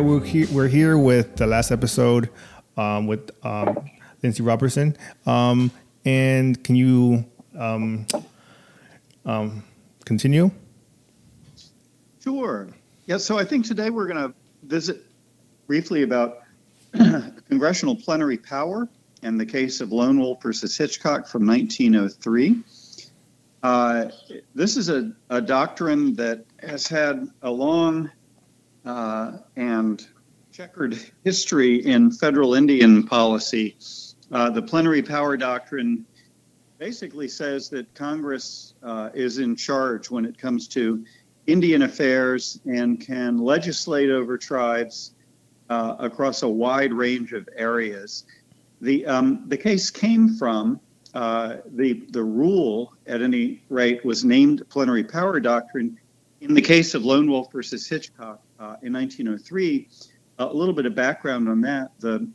Right, we're here, we're here with the last episode um, with um, Lindsay Robertson. Um, and can you um, um, continue? Sure. Yeah, so I think today we're going to visit briefly about congressional plenary power and the case of Lone Wolf versus Hitchcock from 1903. Uh, this is a, a, doctrine that has had a long uh, and checkered history in federal Indian policy. Uh, the plenary power doctrine basically says that Congress uh, is in charge when it comes to Indian affairs and can legislate over tribes uh, across a wide range of areas. The, um, the case came from uh, the, the rule, at any rate, was named plenary power doctrine in the case of Lone Wolf versus Hitchcock uh, in 1903. a little bit of background on that. The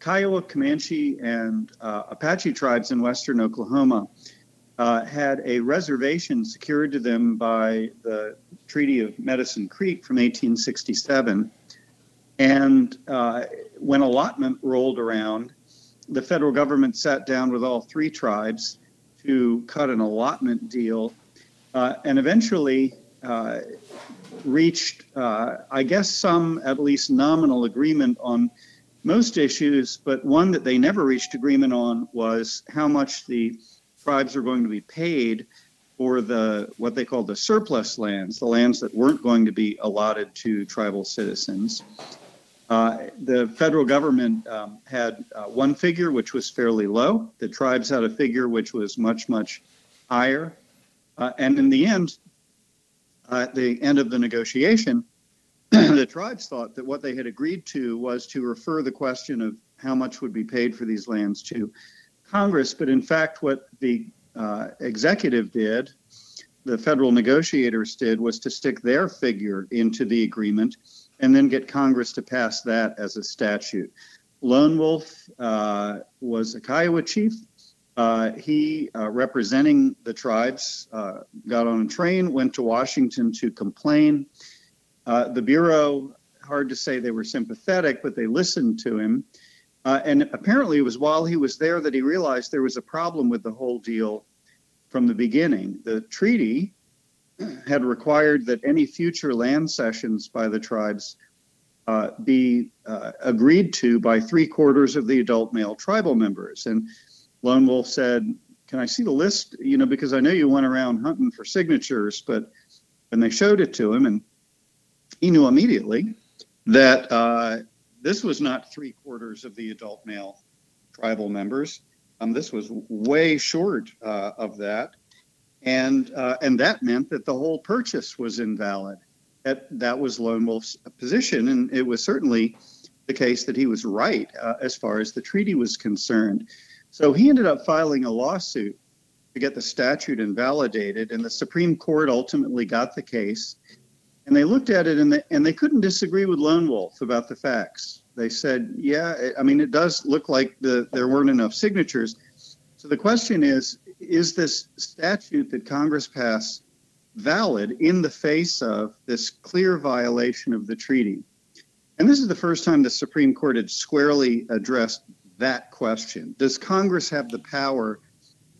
Kiowa, Comanche, and uh, Apache tribes in western Oklahoma uh, had a reservation secured to them by the Treaty of Medicine Creek from 1867. And uh, when allotment rolled around, the federal government sat down with all three tribes to cut an allotment deal uh, and eventually uh, reached, uh, I guess, some at least nominal agreement on most issues, but one that they never reached agreement on was how much the tribes were going to be paid for the what they call the surplus lands, the lands that weren't going to be allotted to tribal citizens. Uh, the federal government um, had uh, one figure which was fairly low. The tribes had a figure which was much, much higher. Uh, and in the end, at the end of the negotiation, the tribes thought that what they had agreed to was to refer the question of how much would be paid for these lands to Congress. But in fact, what the uh, executive did, the federal negotiators did, was to stick their figure into the agreement and then get Congress to pass that as a statute. Lone Wolf uh, was a Kiowa chief. Uh, he, uh, representing the tribes, uh, got on a train, went to Washington to complain. Uh, the Bureau, hard to say they were sympathetic, but they listened to him. Uh, and apparently, it was while he was there that he realized there was a problem with the whole deal from the beginning. The treaty had required that any future land cessions by the tribes uh, be agreed to by three quarters of the adult male tribal members. And Lone Wolf said, Can I see the list? You know, because I know you went around hunting for signatures, but when they showed it to him and he knew immediately that uh, this was not three quarters of the adult male tribal members. Um, this was way short uh, of that, and uh, and that meant that the whole purchase was invalid. That that was Lone Wolf's position, and it was certainly the case that he was right uh, as far as the treaty was concerned. So he ended up filing a lawsuit to get the statute invalidated, and the Supreme Court ultimately got the case and they looked at it and they, and they couldn't disagree with Lone Wolf about the facts. They said, yeah, I mean, it does look like the, there weren't enough signatures. So the question is is this statute that Congress passed valid in the face of this clear violation of the treaty? And this is the first time the Supreme Court had squarely addressed that question. Does Congress have the power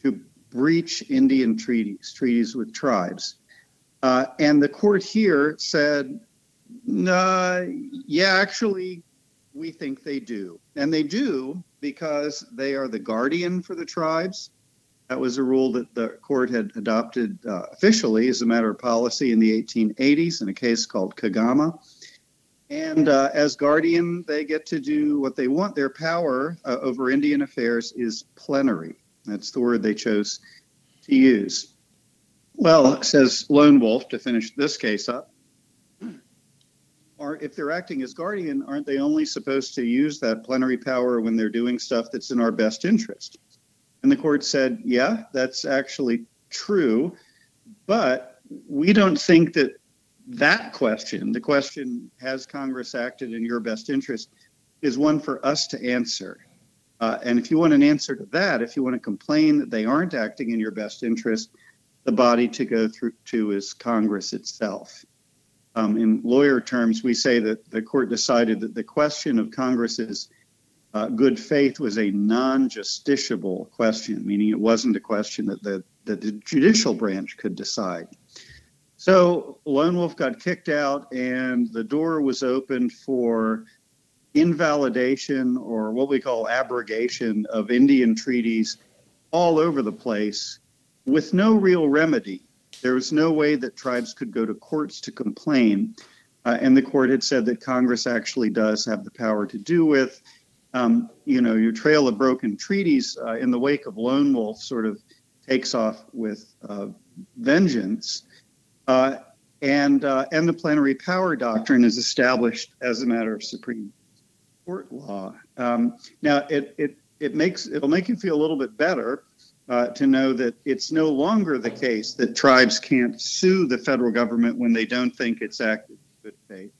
to breach Indian treaties, treaties with tribes? Uh, and the court here said, nah, yeah, actually, we think they do. And they do because they are the guardian for the tribes. That was a rule that the court had adopted uh, officially as a matter of policy in the 1880s in a case called Kagama. And uh, as guardian, they get to do what they want. Their power uh, over Indian affairs is plenary. That's the word they chose to use. Well, says Lone Wolf to finish this case up, or if they're acting as guardian, aren't they only supposed to use that plenary power when they're doing stuff that's in our best interest? And the court said, yeah, that's actually true, but we don't think that that question, the question, has Congress acted in your best interest, is one for us to answer. Uh, and if you want an answer to that, if you want to complain that they aren't acting in your best interest, the body to go through to is Congress itself. um, in lawyer terms, we say that the court decided that the question of Congress's uh, good faith was a non-justiciable question, meaning it wasn't a question that the that the judicial branch could decide. So Lone Wolf got kicked out, and the door was opened for invalidation or what we call abrogation of Indian treaties all over the place with no real remedy. There was no way that tribes could go to courts to complain. Uh, and the court had said that Congress actually does have the power to do with. Um, you know, your trail of broken treaties uh, in the wake of Lone Wolf sort of takes off with uh, vengeance. Uh, and, uh, and the plenary power doctrine is established as a matter of Supreme Court law. Um, now, it, it, it makes, it'll make you feel a little bit better uh, to know that it's no longer the case that tribes can't sue the federal government when they don't think it's acted in good faith.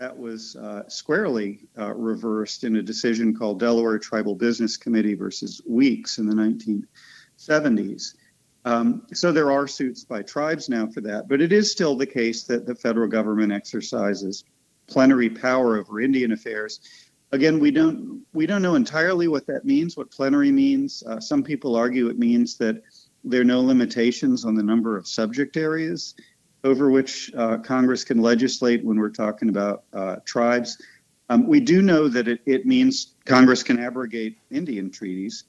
That was uh, squarely uh, reversed in a decision called Delaware Tribal Business Committee versus Weeks in the 1970s. Um, so there are suits by tribes now for that, but it is still the case that the federal government exercises plenary power over Indian affairs again, we don't we don't know entirely what that means. What plenary means. Uh, some people argue it means that there are no limitations on the number of subject areas over which uh, Congress can legislate when we're talking about uh, tribes. Um, we do know that it, it, means Congress can abrogate Indian treaties,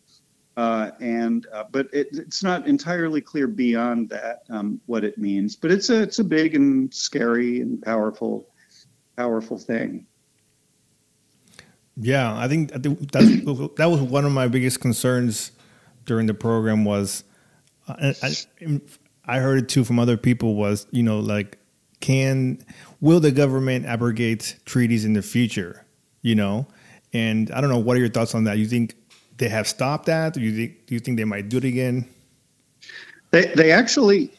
uh, and uh, but it, it's not entirely clear beyond that um, what it means. But it's a it's a big and scary and powerful powerful thing. Yeah, I think, that that was one of my biggest concerns during the program was, uh, I, I heard it too from other people was you know like can will the government abrogate treaties in the future? You know, and I don't know what are your thoughts on that. You think they have stopped that? Do you think do you think they might do it again? They they actually,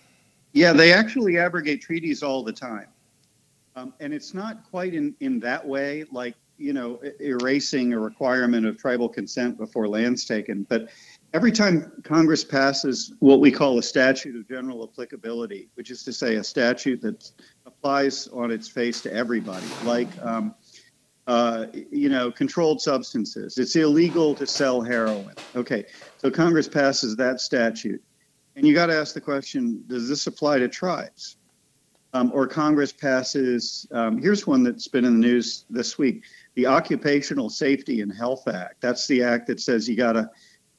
yeah, they actually abrogate treaties all the time, um, and it's not quite in in that way like you know, erasing a requirement of tribal consent before land's taken. But every time Congress passes what we call a statute of general applicability, which is to say a statute that applies on its face to everybody, like, um, uh, you know, controlled substances. It's illegal to sell heroin. Okay, so Congress passes that statute. And you got to ask the question does this apply to tribes? Um, or Congress passes, um, here's one that's been in the news this week the Occupational Safety and Health Act. That's the act that says you got to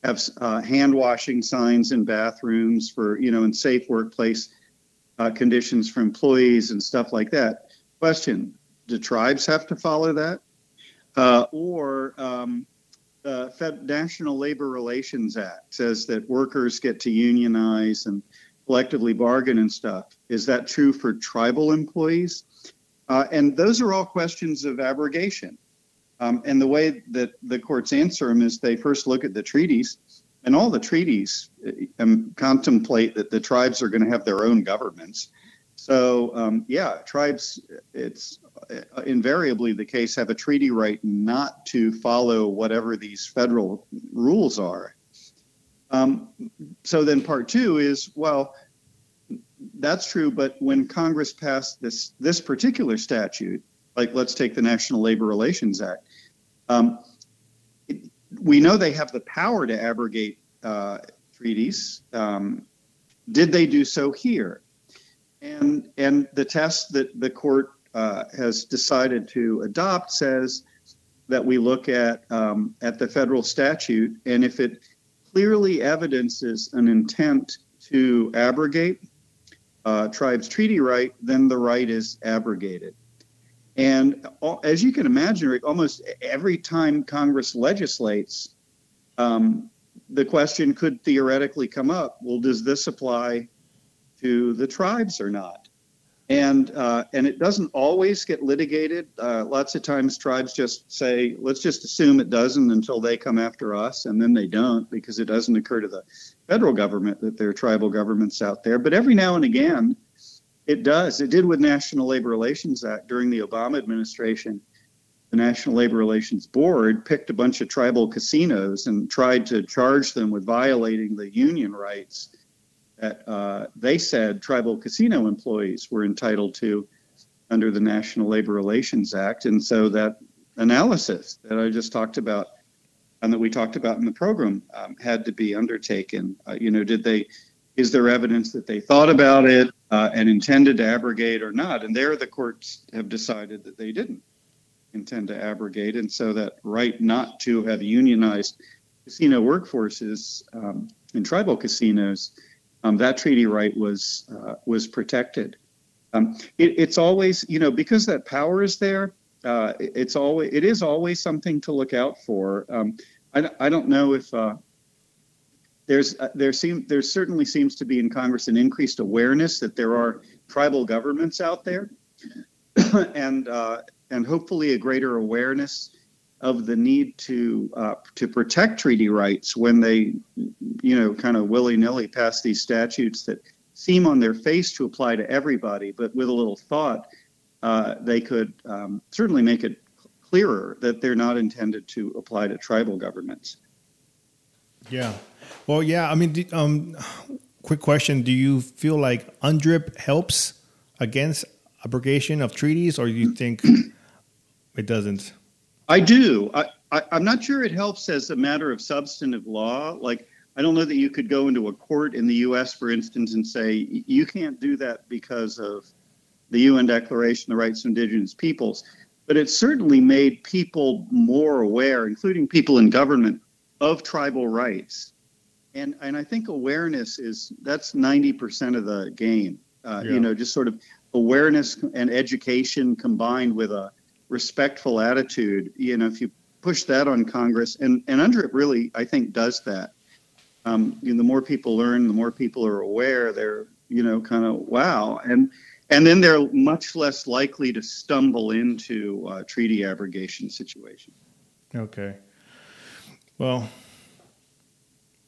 have uh, hand washing signs in bathrooms for, you know, in safe workplace uh, conditions for employees and stuff like that. Question Do tribes have to follow that? Uh, or um, the Fed National Labor Relations Act says that workers get to unionize and collectively bargain and stuff. Is that true for tribal employees? Uh, and those are all questions of abrogation. Um, and the way that the courts answer them is they first look at the treaties, and all the treaties um, contemplate that the tribes are going to have their own governments. So, um, yeah, tribes, it's uh, invariably the case, have a treaty right not to follow whatever these federal rules are. Um, so then part two is well, that's true, but when Congress passed this this particular statute, like let's take the National Labor Relations Act, um, it, we know they have the power to abrogate uh, treaties. Um, did they do so here? And and the test that the court uh, has decided to adopt says that we look at um, at the federal statute, and if it clearly evidences an intent to abrogate uh, tribes treaty right, then the right is abrogated. And as you can imagine, almost every time Congress legislates, um, the question could theoretically come up well, does this apply to the tribes or not? And, uh, and it doesn't always get litigated. Uh, lots of times tribes just say, let's just assume it doesn't until they come after us, and then they don't because it doesn't occur to the federal government that there are tribal governments out there. But every now and again, it does. It did with National Labor Relations Act during the Obama administration. The National Labor Relations Board picked a bunch of tribal casinos and tried to charge them with violating the union rights that uh, they said tribal casino employees were entitled to. under the National Labor Relations Act. And so that analysis that I just talked about and that we talked about in the program um, had to be undertaken. Uh, you know, did they? Is there evidence that they thought about it uh, and intended to abrogate or not? And there, the courts have decided that they didn't intend to abrogate, and so that right not to have unionized casino workforces um, in tribal casinos, um, that treaty right was uh, was protected. Um, it, it's always, you know, because that power is there. Uh, it's always it is always something to look out for. Um, I, I don't know if uh, there's uh, there seem there certainly seems to be in Congress an increased awareness that there are tribal governments out there, and uh, and hopefully a greater awareness of the need to uh, to protect treaty rights when they, you know, kind of willy nilly pass these statutes that seem on their face to apply to everybody, but with a little thought, uh, they could um, certainly make it clearer that they're not intended to apply to tribal governments. Yeah. Well, yeah. I mean, um, quick question: Do you feel like UNDRIP helps against abrogation of treaties, or do you think it doesn't? I do. I, I, I'm not sure it helps as a matter of substantive law. Like, I don't know that you could go into a court in the U.S., for instance, and say you can't do that because of the UN Declaration of the Rights of Indigenous Peoples. But it certainly made people more aware, including people in government, of tribal rights. And and I think awareness is that's 90% of the game. Uh, yeah. You know, just sort of awareness and education combined with a respectful attitude, you know, if you push that on Congress, and, and UNDRIP really, I think, does that. Um, you know, the more people learn, the more people are aware. They're, you know, kind of wow, and and then they're much less likely to stumble into a treaty abrogation situation. Okay. Well,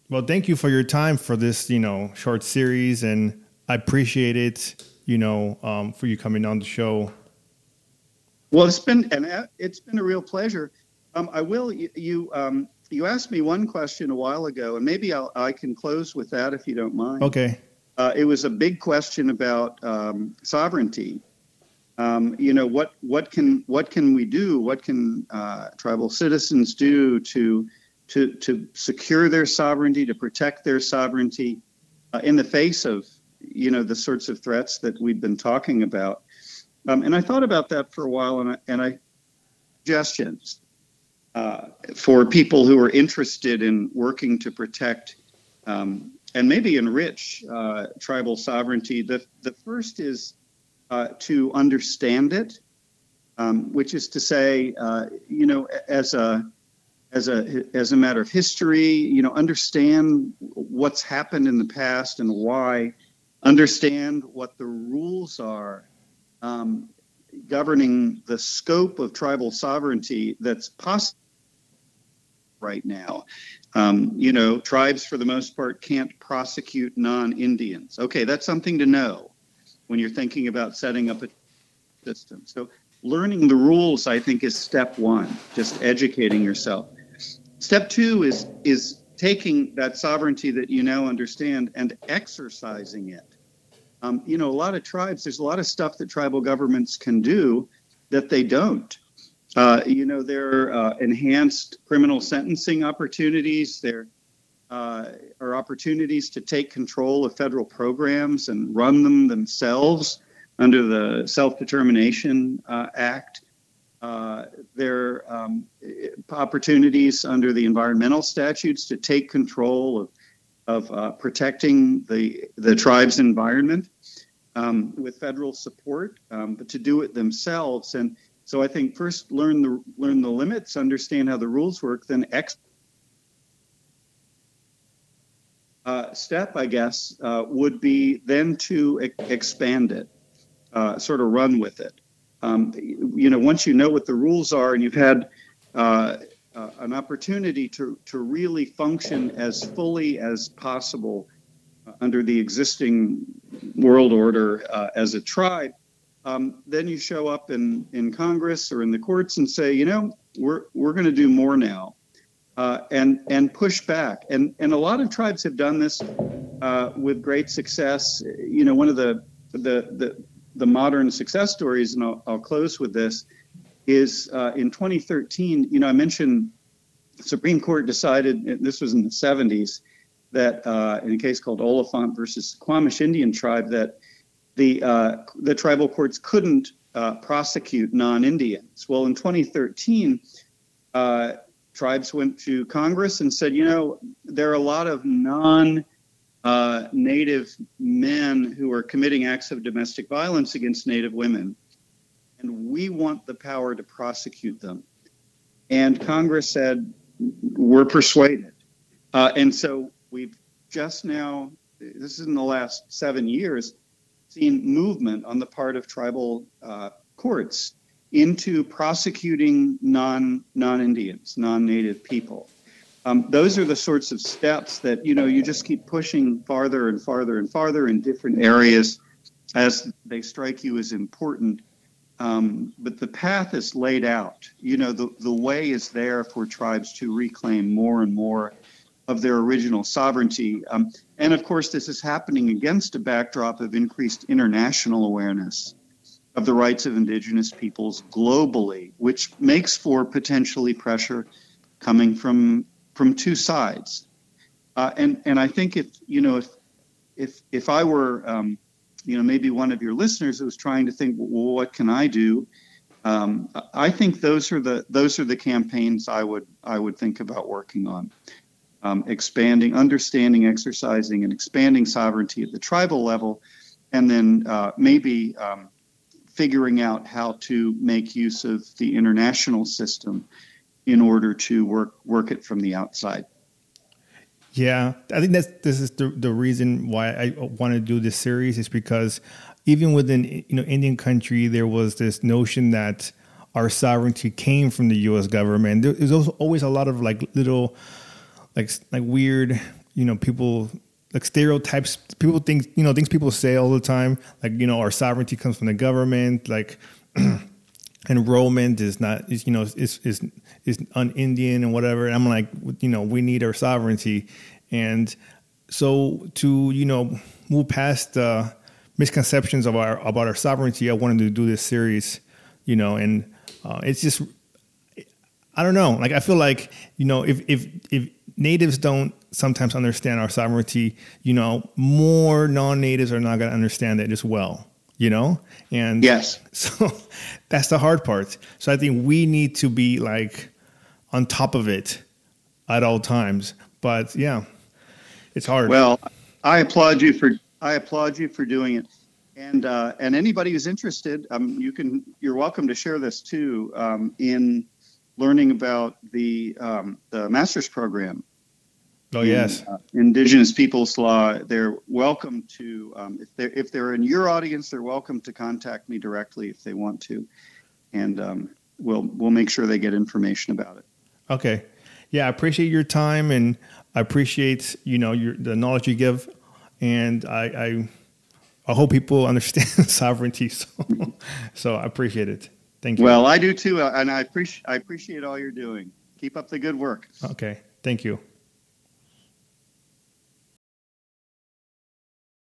well, thank you for your time for this, you know, short series, and I appreciate it, you know, um, for you coming on the show. Well, it's been and it's been a real pleasure. Um, I will you you, um, you asked me one question a while ago, and maybe I'll, i can close with that if you don't mind. Okay. Uh, it was a big question about um, sovereignty. Um, you know what what can what can we do? What can uh, tribal citizens do to to to secure their sovereignty, to protect their sovereignty uh, in the face of you know the sorts of threats that we've been talking about? Um, and I thought about that for a while, and I, and I suggestions uh, for people who are interested in working to protect um, and maybe enrich uh, tribal sovereignty. The the first is uh, to understand it, um, which is to say, uh, you know, as a as a as a matter of history, you know, understand what's happened in the past and why. Understand what the rules are um, governing the scope of tribal sovereignty that's possible right now. Um, you know, tribes for the most part can't prosecute non Indians. Okay, that's something to know when you're thinking about setting up a system. So, learning the rules, I think, is step one, just educating yourself. Step two is, is taking that sovereignty that you now understand and exercising it. Um, you know, a lot of tribes, there's a lot of stuff that tribal governments can do that they don't. Uh, you know, there are uh, enhanced criminal sentencing opportunities. There uh, are opportunities to take control of federal programs and run them themselves under the Self Determination uh, Act. Uh, there are um, opportunities under the environmental statutes to take control of of uh, protecting the the tribe's environment um, with federal support, um, but to do it themselves. And so I think first learn the learn the limits, understand how the rules work, then ex. Uh, step, I guess, uh, would be then to e- expand it, uh, sort of run with it. Um, you know, once you know what the rules are and you've had uh, uh, an opportunity to, to really function as fully as possible under the existing world order uh, as a tribe, um, then you show up in, in Congress or in the courts and say, you know, we're, we're going to do more now. Uh, and and push back. And and a lot of tribes have done this uh, with great success. You know, one of the the the the modern success stories, and I'll, I'll close with this, is uh, in 2013. You know, I mentioned Supreme Court decided this was in the 70s that uh, in a case called Oliphant versus Suquamish Indian tribe that the uh, the tribal courts couldn't uh, prosecute non-Indians. Well, in 2013, uh, tribes went to Congress and said, you know, there are a lot of non uh, Native men who are committing acts of domestic violence against Native women, and we want the power to prosecute them. And Congress said, we're persuaded. Uh, and so we've just now, this is in the last seven years, seen movement on the part of tribal uh, courts into prosecuting non non Indians, non Native people. Um, those are the sorts of steps that you know you just keep pushing farther and farther and farther in different areas as they strike you as important. Um, but the path is laid out. You know the the way is there for tribes to reclaim more and more of their original sovereignty. Um, and of course, this is happening against a backdrop of increased international awareness of the rights of indigenous peoples globally, which makes for potentially pressure coming from from two sides. Uh, and and I think if you know if if if I were um, you know maybe one of your listeners who was trying to think, well, what can I do? Um, I think those are the those are the campaigns I would I would think about working on. Um, expanding, understanding, exercising, and expanding sovereignty at the tribal level, and then uh, maybe um, figuring out how to make use of the international system in order to work work it from the outside. Yeah, I think that's this is the the reason why I want to do this series is because even within you know Indian country there was this notion that our sovereignty came from the U.S. government. There's always a lot of like little like like weird you know people like stereotypes people think you know things people say all the time like you know our sovereignty comes from the government like enrollment is not is you know is is is un-indian and whatever. And i'm like you know we need our sovereignty. And so to you know move past the misconceptions of our about our sovereignty i wanted to do this series you know and uh, it's just i don't know like i feel like you know if if if natives don't sometimes understand our sovereignty, you know, more non-natives are not going to understand it as well, you know? And yes. So that's the hard part. So I think we need to be like on top of it at all times. But yeah, it's hard. Well, I applaud you for I applaud you for doing it. And uh, and anybody who's interested, um, you can you're welcome to share this too um, in learning about the um, the master's program Oh yes, in, uh, Indigenous Peoples Law. They're welcome to um, if they're if they're in your audience, they're welcome to contact me directly if they want to, and um, we'll we'll make sure they get information about it. Okay, yeah, I appreciate your time and I appreciate you know your the knowledge you give, and I I, I hope people understand sovereignty. So so I appreciate it. Thank you. Well, I do too, and I appreciate I appreciate all you're doing. Keep up the good work. Okay, thank you.